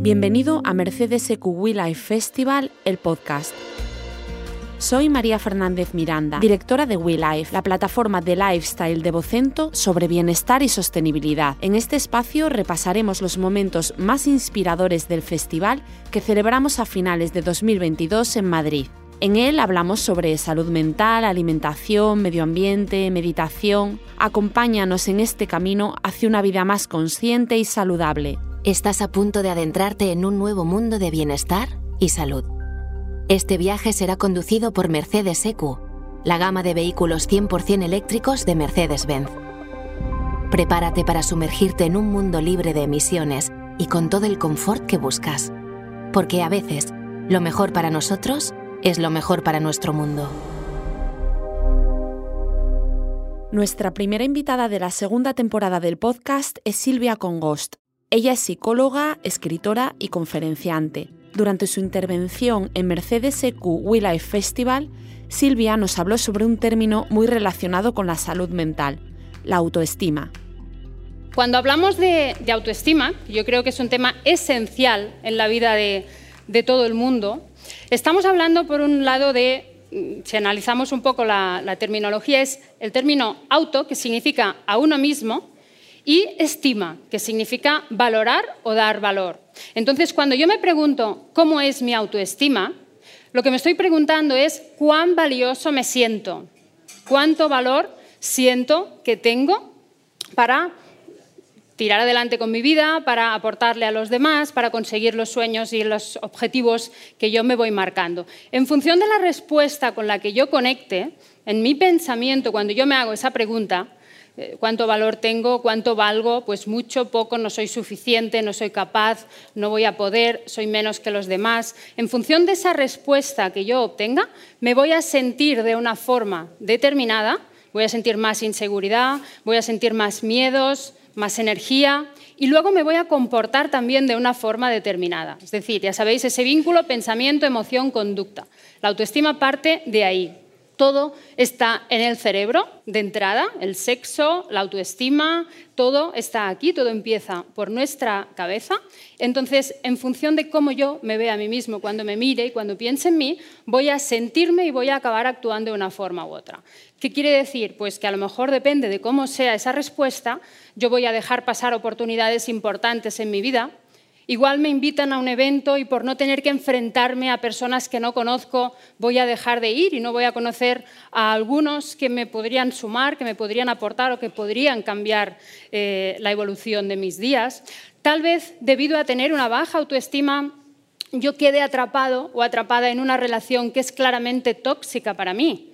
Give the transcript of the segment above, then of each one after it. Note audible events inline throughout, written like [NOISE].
Bienvenido a Mercedes EQ We Life Festival, el podcast. Soy María Fernández Miranda, directora de WeLife, la plataforma de lifestyle de Vocento sobre bienestar y sostenibilidad. En este espacio repasaremos los momentos más inspiradores del festival que celebramos a finales de 2022 en Madrid. En él hablamos sobre salud mental, alimentación, medio ambiente, meditación. Acompáñanos en este camino hacia una vida más consciente y saludable. Estás a punto de adentrarte en un nuevo mundo de bienestar y salud. Este viaje será conducido por Mercedes EQ, la gama de vehículos 100% eléctricos de Mercedes-Benz. Prepárate para sumergirte en un mundo libre de emisiones y con todo el confort que buscas. Porque a veces, lo mejor para nosotros es lo mejor para nuestro mundo. Nuestra primera invitada de la segunda temporada del podcast es Silvia Congost. Ella es psicóloga, escritora y conferenciante. Durante su intervención en Mercedes EQ We Life Festival, Silvia nos habló sobre un término muy relacionado con la salud mental, la autoestima. Cuando hablamos de, autoestima, yo creo que es un tema esencial en la vida de, todo el mundo, estamos hablando por un lado de, si analizamos un poco la, la terminología, es el término auto, que significa a uno mismo, y estima, que significa valorar o dar valor. Entonces, cuando yo me pregunto cómo es mi autoestima, lo que me estoy preguntando es cuán valioso me siento, cuánto valor siento que tengo para tirar adelante con mi vida, para aportarle a los demás, para conseguir los sueños y los objetivos que yo me voy marcando. En función de la respuesta con la que yo conecte, en mi pensamiento, cuando yo me hago esa pregunta, eh, cuánto valor tengo, cuánto valgo, pues mucho, poco, no soy suficiente, no soy capaz, no voy a poder, soy menos que los demás. En función de esa respuesta que yo obtenga, me voy a sentir de una forma determinada, voy a sentir más inseguridad, voy a sentir más miedos, más energía y luego me voy a comportar también de una forma determinada. Es decir, ya sabéis, ese vínculo pensamiento, emoción, conducta. La autoestima parte de ahí. Todo está en el cerebro de entrada, el sexo, la autoestima, todo está aquí, todo empieza por nuestra cabeza. Entonces, en función de cómo yo me vea a mí mismo, cuando me mire y cuando piense en mí, voy a sentirme y voy a acabar actuando de una forma u otra. ¿Qué quiere decir? Pues que a lo mejor depende de cómo sea esa respuesta, yo voy a dejar pasar oportunidades importantes en mi vida Igual me invitan a un evento y por no tener que enfrentarme a personas que no conozco, voy a dejar de ir y no voy a conocer a algunos que me podrían sumar, que me podrían aportar o que podrían cambiar eh, la evolución de mis días. Tal vez debido a tener una baja autoestima, yo quede atrapado o atrapada en una relación que es claramente tóxica para mí.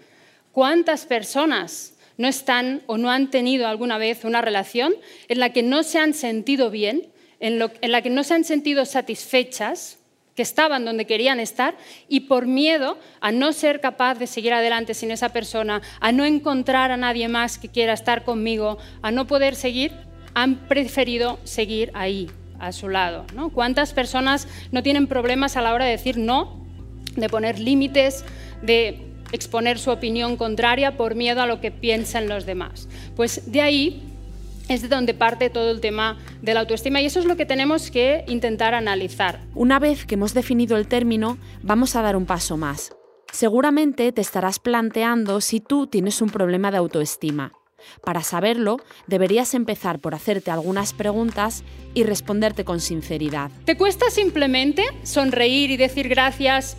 ¿Cuántas personas no están o no han tenido alguna vez una relación en la que no se han sentido bien en, la que no se han sentido satisfechas, que estaban donde querían estar y por miedo a no ser capaz de seguir adelante sin esa persona, a no encontrar a nadie más que quiera estar conmigo, a no poder seguir, han preferido seguir ahí, a su lado. ¿no? ¿Cuántas personas no tienen problemas a la hora de decir no, de poner límites, de exponer su opinión contraria por miedo a lo que piensan los demás? Pues de ahí es de donde parte todo el tema de la autoestima y eso es lo que tenemos que intentar analizar. Una vez que hemos definido el término, vamos a dar un paso más. Seguramente te estarás planteando si tú tienes un problema de autoestima. Para saberlo, deberías empezar por hacerte algunas preguntas y responderte con sinceridad. ¿Te cuesta simplemente sonreír y decir gracias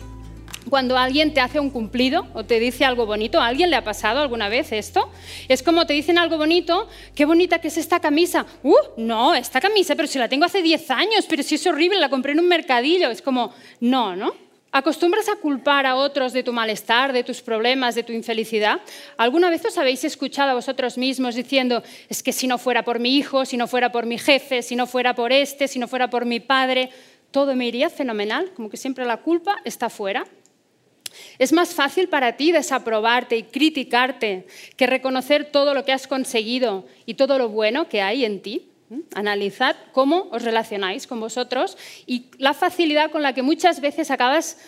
cuando alguien te hace un cumplido o te dice algo bonito, ¿a alguien le ha pasado alguna vez esto? Es como te dicen algo bonito, qué bonita que es esta camisa. Uh, no, esta camisa, pero si la tengo hace 10 años, pero si es horrible, la compré en un mercadillo. Es como, no, ¿no? ¿Acostumbras a culpar a otros de tu malestar, de tus problemas, de tu infelicidad? ¿Alguna vez os habéis escuchado a vosotros mismos diciendo, es que si no fuera por mi hijo, si no fuera por mi jefe, si no fuera por este, si no fuera por mi padre, todo me iría fenomenal? Como que siempre la culpa está fuera. Es más fácil para ti desaprobarte y criticarte que reconocer todo lo que has conseguido y todo lo bueno que hay en ti. Analizad cómo os relacionáis con vosotros y la facilidad con la que muchas veces acabas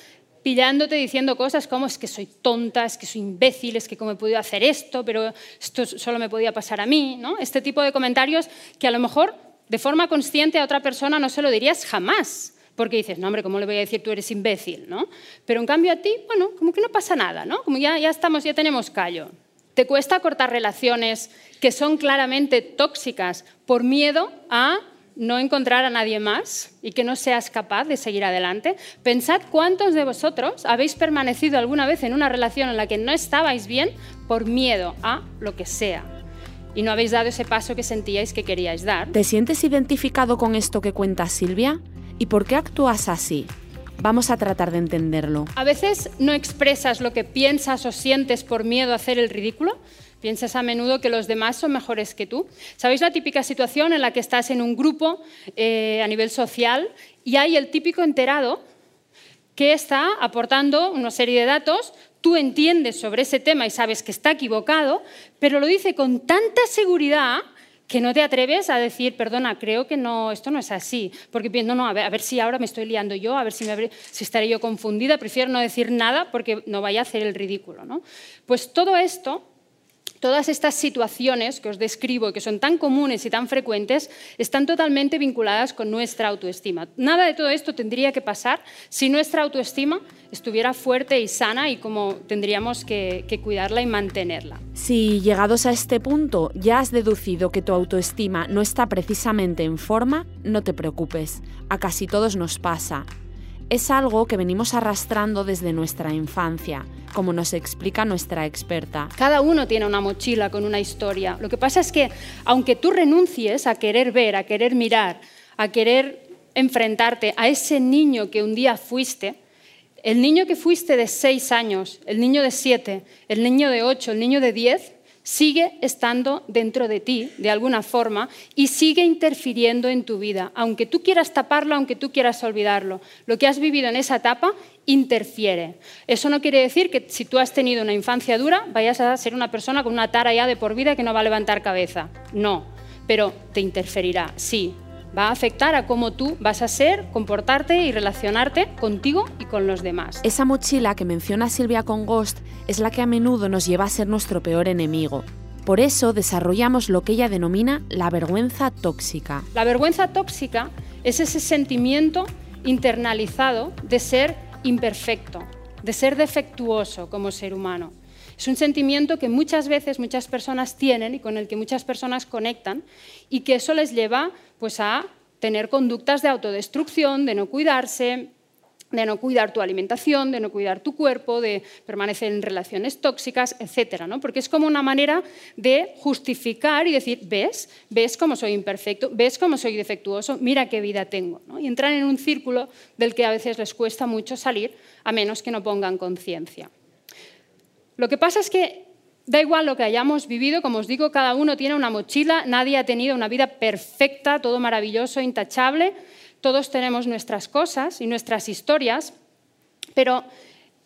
pillándote diciendo cosas como es que soy tonta, es que soy imbécil, es que cómo he podido hacer esto, pero esto solo me podía pasar a mí, ¿no? Este tipo de comentarios que a lo mejor de forma consciente a otra persona no se lo dirías jamás, porque dices, no, hombre, ¿cómo le voy a decir tú eres imbécil? ¿no? Pero en cambio a ti, bueno, como que no pasa nada, ¿no? Como ya, ya estamos, ya tenemos callo. ¿Te cuesta cortar relaciones que son claramente tóxicas por miedo a no encontrar a nadie más y que no seas capaz de seguir adelante. Pensad cuántos de vosotros habéis permanecido alguna vez en una relación en la que no estabais bien por miedo a lo que sea y no habéis dado ese paso que sentíais que queríais dar. ¿Te sientes identificado con esto que cuenta Silvia? ¿Y por qué actúas así? Vamos a tratar de entenderlo. A veces no expresas lo que piensas o sientes por miedo a hacer el ridículo. Piensas a menudo que los demás son mejores que tú. ¿Sabéis la típica situación en la que estás en un grupo eh, a nivel social y hay el típico enterado que está aportando una serie de datos, tú entiendes sobre ese tema y sabes que está equivocado, pero lo dice con tanta seguridad que no te atreves a decir, perdona, creo que no, esto no es así, porque pienso, no, no, a ver, a ver si ahora me estoy liando yo, a ver si, me, si estaré yo confundida, prefiero no decir nada porque no vaya a hacer el ridículo. ¿no? Pues todo esto Todas estas situaciones que os describo, que son tan comunes y tan frecuentes, están totalmente vinculadas con nuestra autoestima. Nada de todo esto tendría que pasar si nuestra autoestima estuviera fuerte y sana y como tendríamos que, cuidarla y mantenerla. Si llegados a este punto ya has deducido que tu autoestima no está precisamente en forma, no te preocupes. A casi todos nos pasa es algo que venimos arrastrando desde nuestra infancia, como nos explica nuestra experta. Cada uno tiene una mochila con una historia. Lo que pasa es que, aunque tú renuncies a querer ver, a querer mirar, a querer enfrentarte a ese niño que un día fuiste, el niño que fuiste de seis años, el niño de siete, el niño de ocho, el niño de diez, sigue estando dentro de ti de alguna forma y sigue interfiriendo en tu vida. Aunque tú quieras taparlo, aunque tú quieras olvidarlo, lo que has vivido en esa etapa interfiere. Eso no quiere decir que si tú has tenido una infancia dura vayas a ser una persona con una tara ya de por vida que no va a levantar cabeza. No, pero te interferirá, sí, va a afectar a cómo tú vas a ser, comportarte y relacionarte contigo y con los demás. Esa mochila que menciona Silvia con Ghost es la que a menudo nos lleva a ser nuestro peor enemigo. Por eso desarrollamos lo que ella denomina la vergüenza tóxica. La vergüenza tóxica es ese sentimiento internalizado de ser imperfecto, de ser defectuoso como ser humano. Es un sentimiento que muchas veces muchas personas tienen y con el que muchas personas conectan y que eso les lleva pues, a tener conductas de autodestrucción, de no cuidarse, de no cuidar tu alimentación, de no cuidar tu cuerpo, de permanecer en relaciones tóxicas, etc. ¿no? Porque es como una manera de justificar y decir, ves, ves cómo soy imperfecto, ves cómo soy defectuoso, mira qué vida tengo. Y entrar en un círculo del que a veces les cuesta mucho salir, a menos que no pongan conciencia. Lo que pasa es que da igual lo que hayamos vivido, como os digo, cada uno tiene una mochila, nadie ha tenido una vida perfecta, todo maravilloso, intachable, todos tenemos nuestras cosas y nuestras historias, pero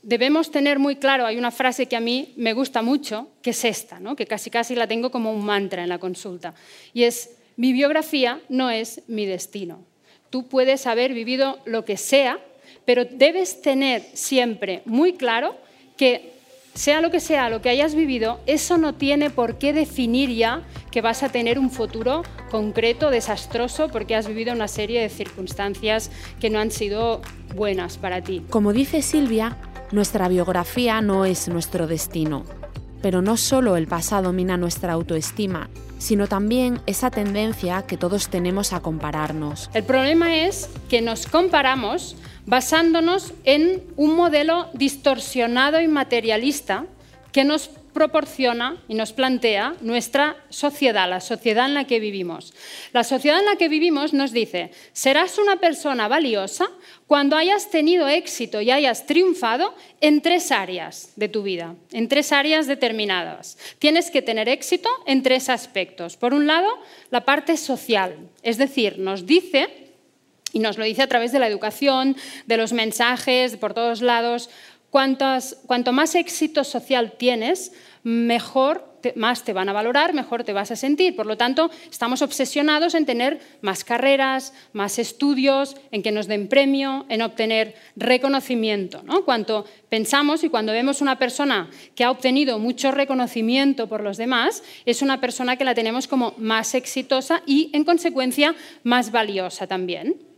debemos tener muy claro, hay una frase que a mí me gusta mucho, que es esta, ¿no? que casi casi la tengo como un mantra en la consulta, y es, mi biografía no es mi destino. Tú puedes haber vivido lo que sea, pero debes tener siempre muy claro que sea lo que sea lo que hayas vivido, eso no tiene por qué definir ya que vas a tener un futuro concreto, desastroso, porque has vivido una serie de circunstancias que no han sido buenas para ti. Como dice Silvia, nuestra biografía no es nuestro destino. Pero no solo el pasado mina nuestra autoestima, sino también esa tendencia que todos tenemos a compararnos. El problema es que nos comparamos basándonos en un modelo distorsionado y materialista que nos proporciona y nos plantea nuestra sociedad, la sociedad en la que vivimos. La sociedad en la que vivimos nos dice, serás una persona valiosa cuando hayas tenido éxito y hayas triunfado en tres áreas de tu vida, en tres áreas determinadas. Tienes que tener éxito en tres aspectos. Por un lado, la parte social, es decir, nos dice y nos lo dice a través de la educación, de los mensajes, por todos lados. cuanto más éxito social tienes, mejor más te van a valorar, mejor te vas a sentir. Por lo tanto, estamos obsesionados en tener más carreras, más estudios, en que nos den premio, en obtener reconocimiento. ¿no? Cuanto pensamos y cuando vemos una persona que ha obtenido mucho reconocimiento por los demás, es una persona que la tenemos como más exitosa y, en consecuencia, más valiosa también.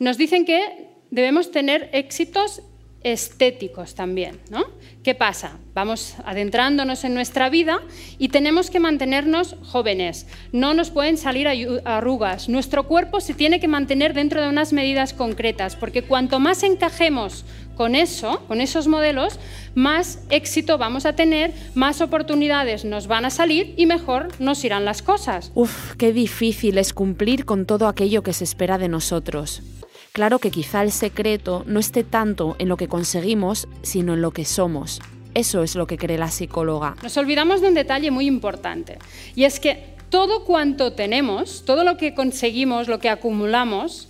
Nos dicen que debemos tener éxitos estéticos también. ¿no? ¿Qué pasa? Vamos adentrándonos en nuestra vida y tenemos que mantenernos jóvenes. No nos pueden salir arrugas. Nuestro cuerpo se tiene que mantener dentro de unas medidas concretas, porque cuanto más encajemos con eso, con esos modelos, más éxito vamos a tener, más oportunidades nos van a salir y mejor nos irán las cosas. Uf, qué difícil es cumplir con todo aquello que se espera de nosotros. Claro que quizá el secreto no esté tanto en lo que conseguimos, sino en lo que somos. Eso es lo que cree la psicóloga. Nos olvidamos de un detalle muy importante, y es que todo cuanto tenemos, todo lo que conseguimos, lo que acumulamos,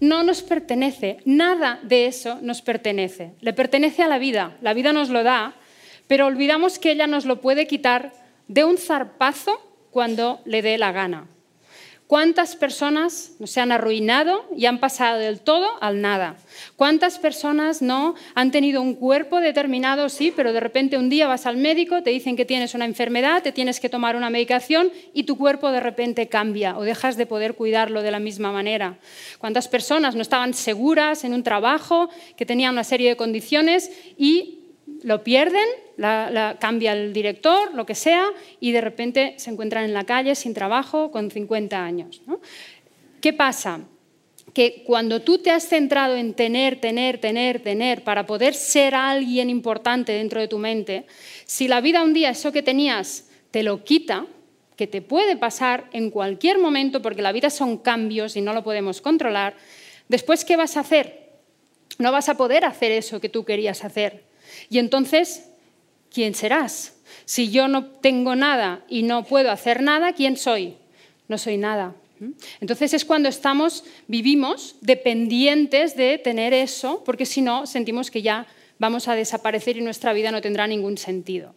no nos pertenece, nada de eso nos pertenece. Le pertenece a la vida, la vida nos lo da, pero olvidamos que ella nos lo puede quitar de un zarpazo cuando le dé la gana. ¿Cuántas personas se han arruinado y han pasado del todo al nada? ¿Cuántas personas no han tenido un cuerpo determinado, sí, pero de repente un día vas al médico, te dicen que tienes una enfermedad, te tienes que tomar una medicación y tu cuerpo de repente cambia o dejas de poder cuidarlo de la misma manera? ¿Cuántas personas no estaban seguras en un trabajo, que tenían una serie de condiciones y lo pierden, cambia el director, lo que sea, y de repente se encuentran en la calle sin trabajo con 50 años. ¿Qué pasa? Que cuando tú te has centrado en tener, tener, tener, tener, para poder ser alguien importante dentro de tu mente, si la vida un día eso que tenías te lo quita, que te puede pasar en cualquier momento, porque la vida son cambios y no lo podemos controlar, después, ¿qué vas a hacer? No vas a poder hacer eso que tú querías hacer. Y entonces, ¿quién serás? Si yo no tengo nada y no puedo hacer nada, ¿quién soy? No soy nada. Entonces es cuando estamos, vivimos dependientes de tener eso, porque si no, sentimos que ya vamos a desaparecer y nuestra vida no tendrá ningún sentido.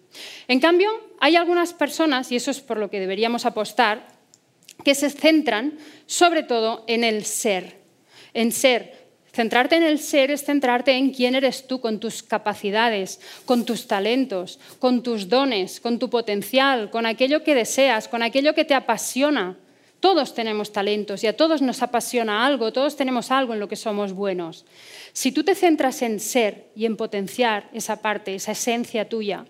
En cambio, hay algunas personas, y eso es por lo que deberíamos apostar, que se centran sobre todo en el ser, en ser Centrarte en el ser es centrarte en quién eres tú, con tus capacidades, con tus talentos, con tus dones, con tu potencial, con aquello que deseas, con aquello que te apasiona. Todos tenemos talentos y a todos nos apasiona algo, todos tenemos algo en lo que somos buenos. Si tú te centras en ser y en potenciar esa parte, esa esencia tuya,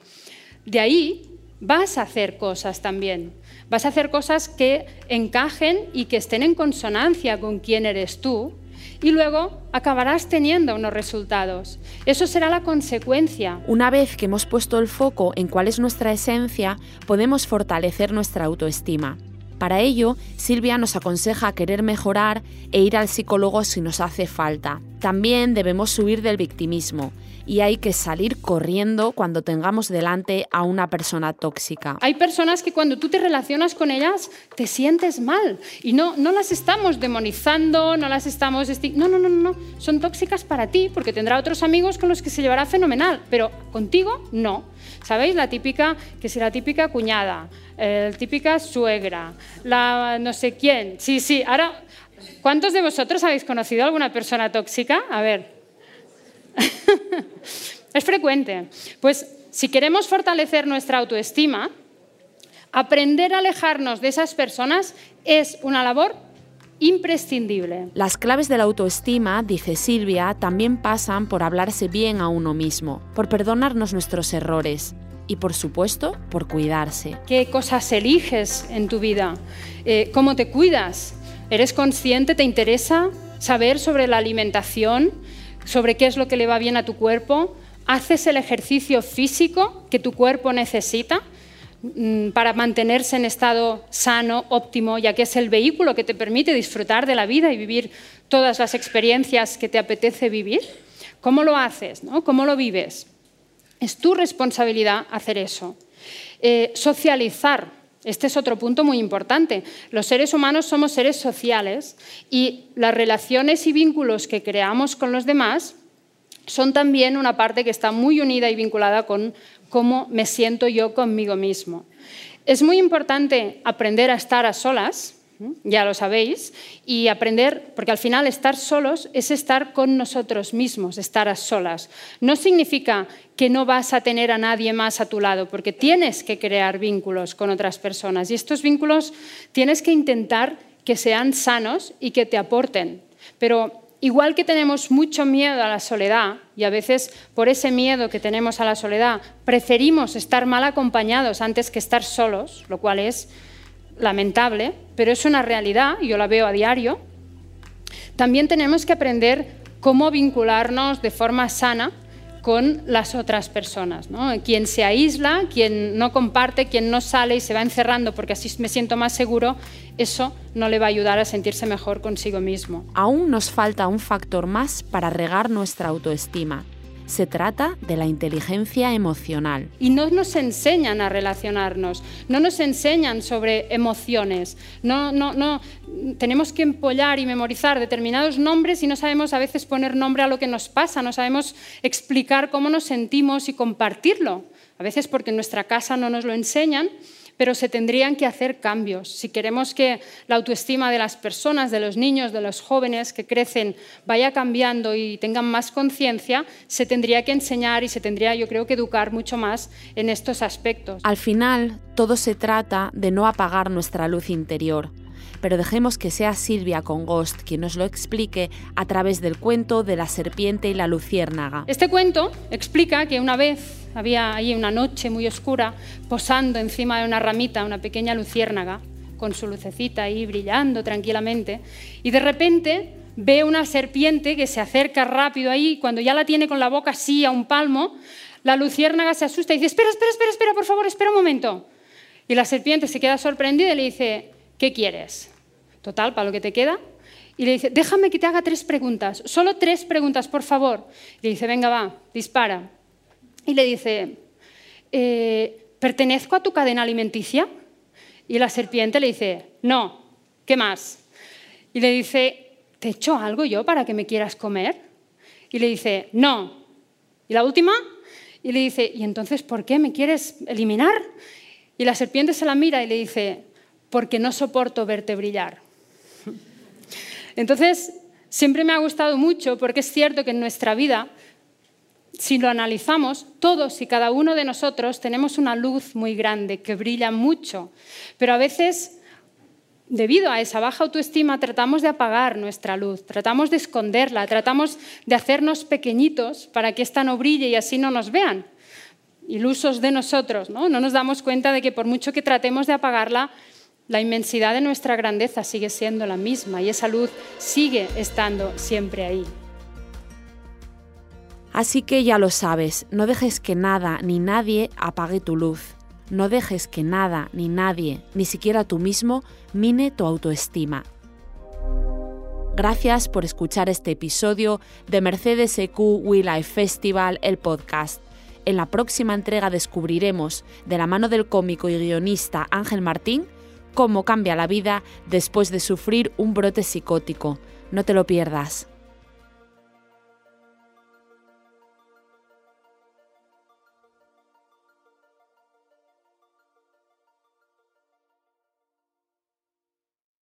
de ahí vas a hacer cosas también. Vas a hacer cosas que encajen y que estén en consonancia con quién eres tú y luego acabarás teniendo unos resultados. Eso será la consecuencia. Una vez que hemos puesto el foco en cuál es nuestra esencia, podemos fortalecer nuestra autoestima. Para ello, Silvia nos aconseja querer mejorar e ir al psicólogo si nos hace falta. También debemos subir del victimismo y hay que salir corriendo cuando tengamos delante a una persona tóxica. Hay personas que cuando tú te relacionas con ellas te sientes mal y no, no las estamos demonizando, no las estamos... No, no, no, no, son tóxicas para ti porque tendrá otros amigos con los que se llevará fenomenal, pero contigo no. ¿Sabéis? La típica, que si la típica cuñada, la eh, típica suegra, la no sé quién. Sí, sí, ahora, ¿cuántos de vosotros habéis conocido a alguna persona tóxica? A ver. [LAUGHS] es frecuente. Pues si queremos fortalecer nuestra autoestima, aprender a alejarnos de esas personas es una labor imprescindible. Las claves de la autoestima, dice Silvia, también pasan por hablarse bien a uno mismo, por perdonarnos nuestros errores y, por supuesto, por cuidarse. ¿Qué cosas eliges en tu vida? Eh, ¿Cómo te cuidas? ¿Eres consciente? ¿Te interesa saber sobre la alimentación? Sobre qué es lo que le va bien a tu cuerpo, haces el ejercicio físico que tu cuerpo necesita mm, para mantenerse en estado sano, óptimo, ya que es el vehículo que te permite disfrutar de la vida y vivir todas las experiencias que te apetece vivir. ¿Cómo lo haces? ¿Cómo lo vives? Es tu responsabilidad hacer eso. Eh, socializar este es otro punto muy importante. Los seres humanos somos seres sociales y las relaciones y vínculos que creamos con los demás son también una parte que está muy unida y vinculada con cómo me siento yo conmigo mismo. Es muy importante aprender a estar a solas, ya lo sabéis, y aprender, porque al final estar solos es estar con nosotros mismos, estar a solas. No significa que no vas a tener a nadie más a tu lado, porque tienes que crear vínculos con otras personas y estos vínculos tienes que intentar que sean sanos y que te aporten. Pero igual que tenemos mucho miedo a la soledad, y a veces por ese miedo que tenemos a la soledad preferimos estar mal acompañados antes que estar solos, lo cual es lamentable, pero es una realidad, yo la veo a diario, también tenemos que aprender cómo vincularnos de forma sana con las otras personas. ¿no? Quien se aísla, quien no comparte, quien no sale y se va encerrando porque así me siento más seguro, eso no le va a ayudar a sentirse mejor consigo mismo. Aún nos falta un factor más para regar nuestra autoestima se trata de la inteligencia emocional. Y no nos enseñan a relacionarnos, no nos enseñan sobre emociones. No, no, no. Tenemos que empollar y memorizar determinados nombres y no sabemos a veces poner nombre a lo que nos pasa, no sabemos explicar cómo nos sentimos y compartirlo. A veces porque en nuestra casa no nos lo enseñan pero se tendrían que hacer cambios. Si queremos que la autoestima de las personas, de los niños, de los jóvenes que crecen vaya cambiando y tengan más conciencia, se tendría que enseñar y se tendría, yo creo, que educar mucho más en estos aspectos. Al final, todo se trata de no apagar nuestra luz interior, pero dejemos que sea Silvia con Ghost quien nos lo explique a través del cuento de la serpiente y la luciérnaga. Este cuento explica que una vez había ahí una noche muy oscura, posando encima de una ramita una pequeña luciérnaga, con su lucecita ahí brillando tranquilamente, y de repente ve una serpiente que se acerca rápido ahí, cuando ya la tiene con la boca así a un palmo, la luciérnaga se asusta y dice, espera, espera, espera, espera, por favor, espera un momento. Y la serpiente se queda sorprendida y le dice, ¿qué quieres? Total, para lo que te queda. Y le dice, déjame que te haga tres preguntas, solo tres preguntas, por favor. Y le dice, venga, va, dispara y le dice, eh, ¿pertenezco a tu cadena alimenticia? Y la serpiente le dice, no, ¿qué más? Y le dice, ¿te he hecho algo yo para que me quieras comer? Y le dice, no. ¿Y la última? Y le dice, ¿y entonces por qué me quieres eliminar? Y la serpiente se la mira y le dice, porque no soporto verte brillar. Entonces, siempre me ha gustado mucho porque es cierto que en nuestra vida si lo analizamos, todos y cada uno de nosotros tenemos una luz muy grande que brilla mucho, pero a veces, debido a esa baja autoestima, tratamos de apagar nuestra luz, tratamos de esconderla, tratamos de hacernos pequeñitos para que ésta no brille y así no nos vean. Ilusos de nosotros, ¿no? No nos damos cuenta de que por mucho que tratemos de apagarla, la inmensidad de nuestra grandeza sigue siendo la misma y esa luz sigue estando siempre ahí. Así que ya lo sabes, no dejes que nada ni nadie apague tu luz. No dejes que nada ni nadie, ni siquiera tú mismo, mine tu autoestima. Gracias por escuchar este episodio de Mercedes EQ We Life Festival, el podcast. En la próxima entrega descubriremos, de la mano del cómico y guionista Ángel Martín, cómo cambia la vida después de sufrir un brote psicótico. No te lo pierdas.